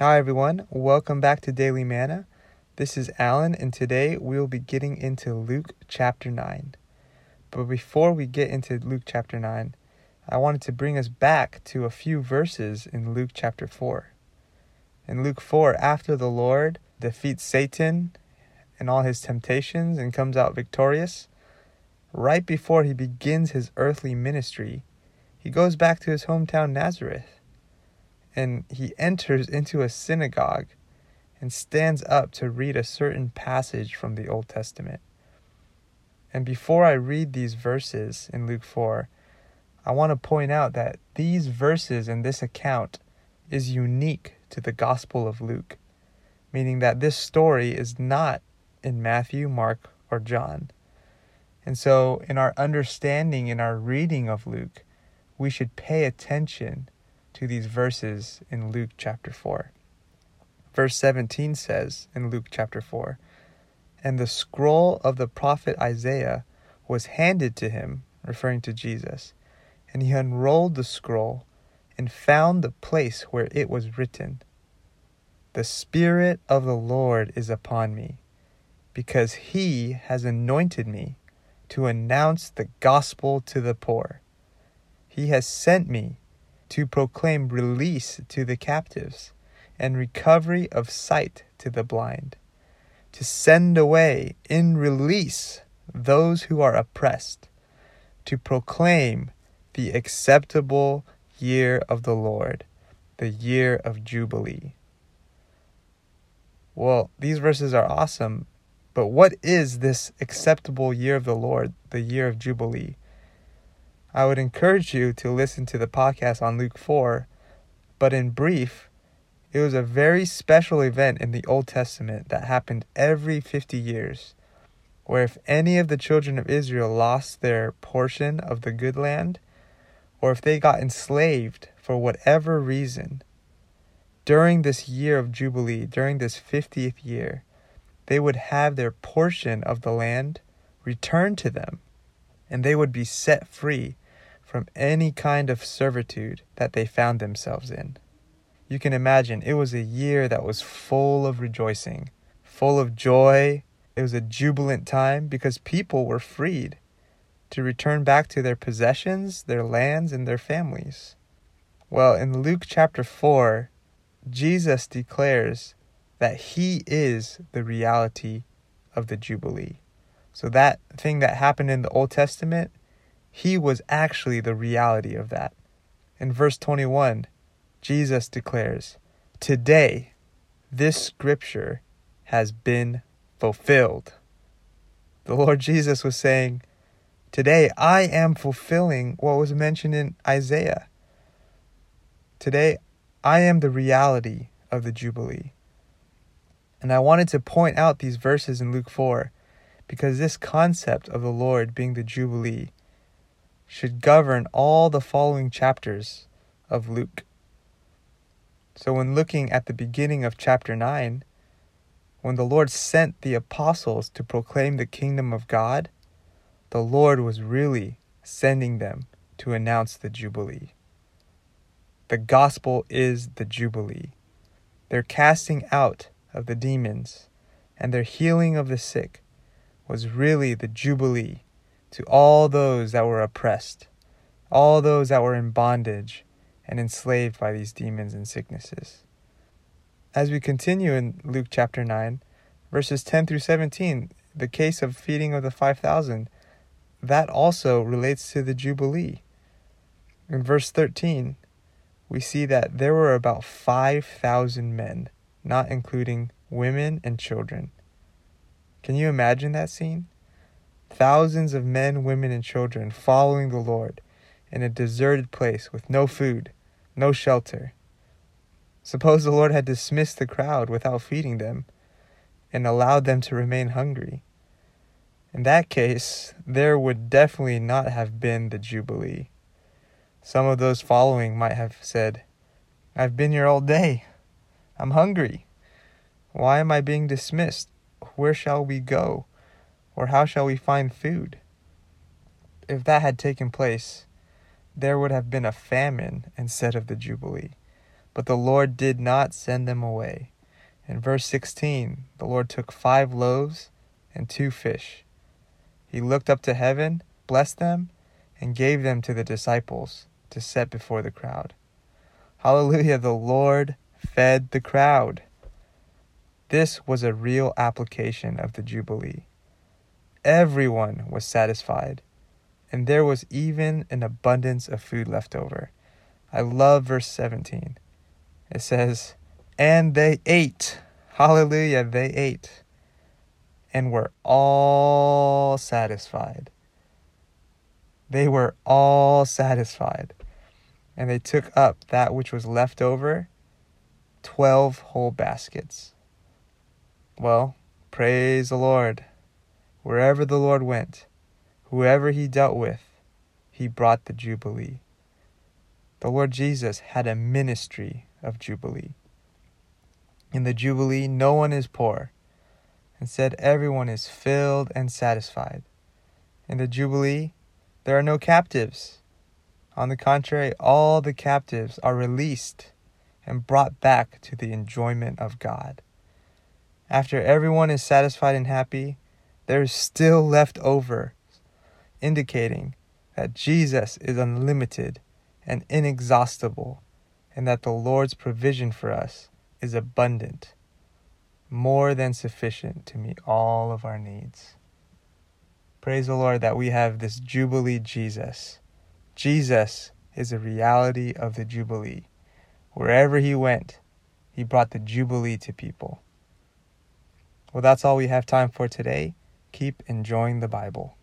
Hi, everyone. Welcome back to Daily Manna. This is Alan, and today we will be getting into Luke chapter 9. But before we get into Luke chapter 9, I wanted to bring us back to a few verses in Luke chapter 4. In Luke 4, after the Lord defeats Satan and all his temptations and comes out victorious, right before he begins his earthly ministry, he goes back to his hometown Nazareth and he enters into a synagogue and stands up to read a certain passage from the Old Testament. And before I read these verses in Luke 4, I want to point out that these verses in this account is unique to the Gospel of Luke, meaning that this story is not in Matthew, Mark, or John. And so, in our understanding, in our reading of Luke, we should pay attention to these verses in Luke chapter 4. Verse 17 says in Luke chapter 4 And the scroll of the prophet Isaiah was handed to him, referring to Jesus, and he unrolled the scroll and found the place where it was written The Spirit of the Lord is upon me, because he has anointed me to announce the gospel to the poor. He has sent me to proclaim release to the captives and recovery of sight to the blind, to send away in release those who are oppressed, to proclaim the acceptable year of the Lord, the year of Jubilee. Well, these verses are awesome, but what is this acceptable year of the Lord, the year of Jubilee? I would encourage you to listen to the podcast on Luke 4, but in brief, it was a very special event in the Old Testament that happened every 50 years, where if any of the children of Israel lost their portion of the good land, or if they got enslaved for whatever reason, during this year of Jubilee, during this 50th year, they would have their portion of the land returned to them and they would be set free from any kind of servitude that they found themselves in. You can imagine it was a year that was full of rejoicing, full of joy. It was a jubilant time because people were freed to return back to their possessions, their lands, and their families. Well, in Luke chapter 4, Jesus declares that he is the reality of the Jubilee. So that thing that happened in the Old Testament, he was actually the reality of that. In verse 21, Jesus declares, Today, this scripture has been fulfilled. The Lord Jesus was saying, Today, I am fulfilling what was mentioned in Isaiah. Today, I am the reality of the Jubilee. And I wanted to point out these verses in Luke 4 because this concept of the Lord being the Jubilee should govern all the following chapters of Luke. So, when looking at the beginning of chapter 9, when the Lord sent the apostles to proclaim the kingdom of God, the Lord was really sending them to announce the Jubilee. The gospel is the Jubilee. Their casting out of the demons and their healing of the sick was really the Jubilee to all those that were oppressed, all those that were in bondage and enslaved by these demons and sicknesses. As we continue in Luke chapter 9, verses 10 through 17, the case of feeding of the 5,000, that also relates to the Jubilee. In verse 13, we see that there were about 5,000 men, not including women and children. Can you imagine that scene? Thousands of men, women, and children following the Lord in a deserted place with no food, no shelter. Suppose the Lord had dismissed the crowd without feeding them and allowed them to remain hungry. In that case, there would definitely not have been the Jubilee. Some of those following might have said, I've been here all day. I'm hungry. Why am I being dismissed? Where shall we go? Or how shall we find food? If that had taken place, there would have been a famine instead of the Jubilee. But the Lord did not send them away. In verse 16, the Lord took five loaves and two fish. He looked up to heaven, blessed them, and gave them to the disciples to set before the crowd. Hallelujah, the Lord fed the crowd. This was a real application of the Jubilee. Everyone was satisfied, and there was even an abundance of food left over. I love verse 17. It says, And they ate. Hallelujah, they ate. And were all satisfied. They were all satisfied. And they took up that which was left over, twelve whole baskets. Well, praise the Lord. Wherever the Lord went, whoever he dealt with, he brought the Jubilee. The Lord Jesus had a ministry of Jubilee. In the Jubilee, no one is poor. Instead, everyone is filled and satisfied. In the Jubilee, there are no captives. On the contrary, all the captives are released and brought back to the enjoyment of God. After everyone is satisfied and happy, there is still left over, indicating that Jesus is unlimited and inexhaustible, and that the Lord's provision for us is abundant, more than sufficient to meet all of our needs. Praise the Lord that we have this Jubilee Jesus. Jesus is a reality of the Jubilee. Wherever he went, he brought the Jubilee to people. Well, that's all we have time for today. Keep enjoying the Bible.